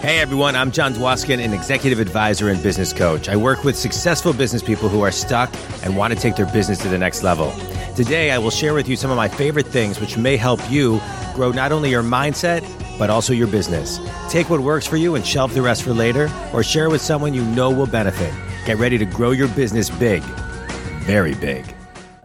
Hey everyone, I'm Jon Dwoskin, an executive advisor and business coach. I work with successful business people who are stuck and want to take their business to the next level. Today, I will share with you some of my favorite things which may help you grow not only your mindset, but also your business. Take what works for you and shelve the rest for later, or share with someone you know will benefit. Get ready to grow your business big, very big.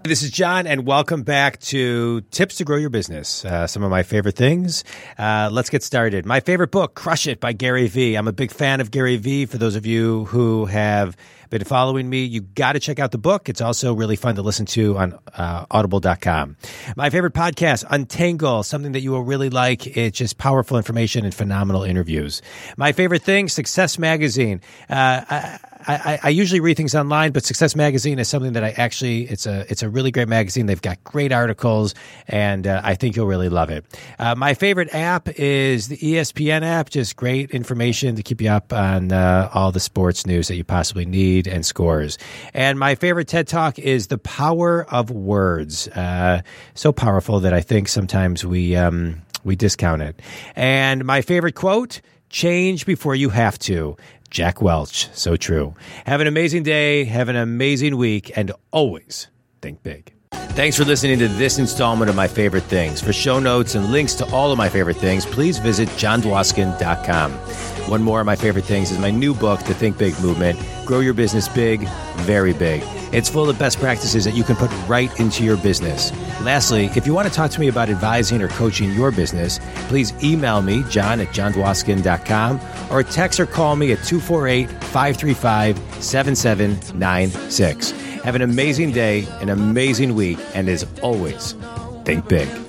This is Jon, and welcome back to Tips to Grow Your Business. Uh, some of my favorite things. Uh, let's get started. My favorite book, Crush It by Gary Vee. I'm a big fan of Gary Vee. For those of you who have been following me, you got to check out the book. It's also really fun to listen to on uh, audible.com. My favorite podcast, Untangle, something that you will really like. It's just powerful information and phenomenal interviews. My favorite thing, Success Magazine. Uh, I, I, I, usually read things online, but Success Magazine is something that I actually it's a it's a really great magazine. They've got great articles, and uh, I think you'll really love it. Uh, my favorite app is the ESPN app. Just great information to keep you up on uh, all the sports news that you possibly need and scores. And my favorite TED Talk is the power of words. Uh, so powerful that I think sometimes we um, we discount it. And my favorite quote. Change before you have to. Jack Welch. So true. Have an amazing day. Have an amazing week. And always think big. Thanks for listening to this installment of My Favorite Things. For show notes and links to all of my favorite things, please visit jondwoskin.com. One more of my favorite things is my new book, The Think Big Movement Grow Your Business Big, Very Big. It's full of best practices that you can put right into your business. Lastly, if you want to talk to me about advising or coaching your business, please email me, jon at jondwoskin.com, or text or call me at 248 535 7796. Have an amazing day, an amazing week, and as always, think big.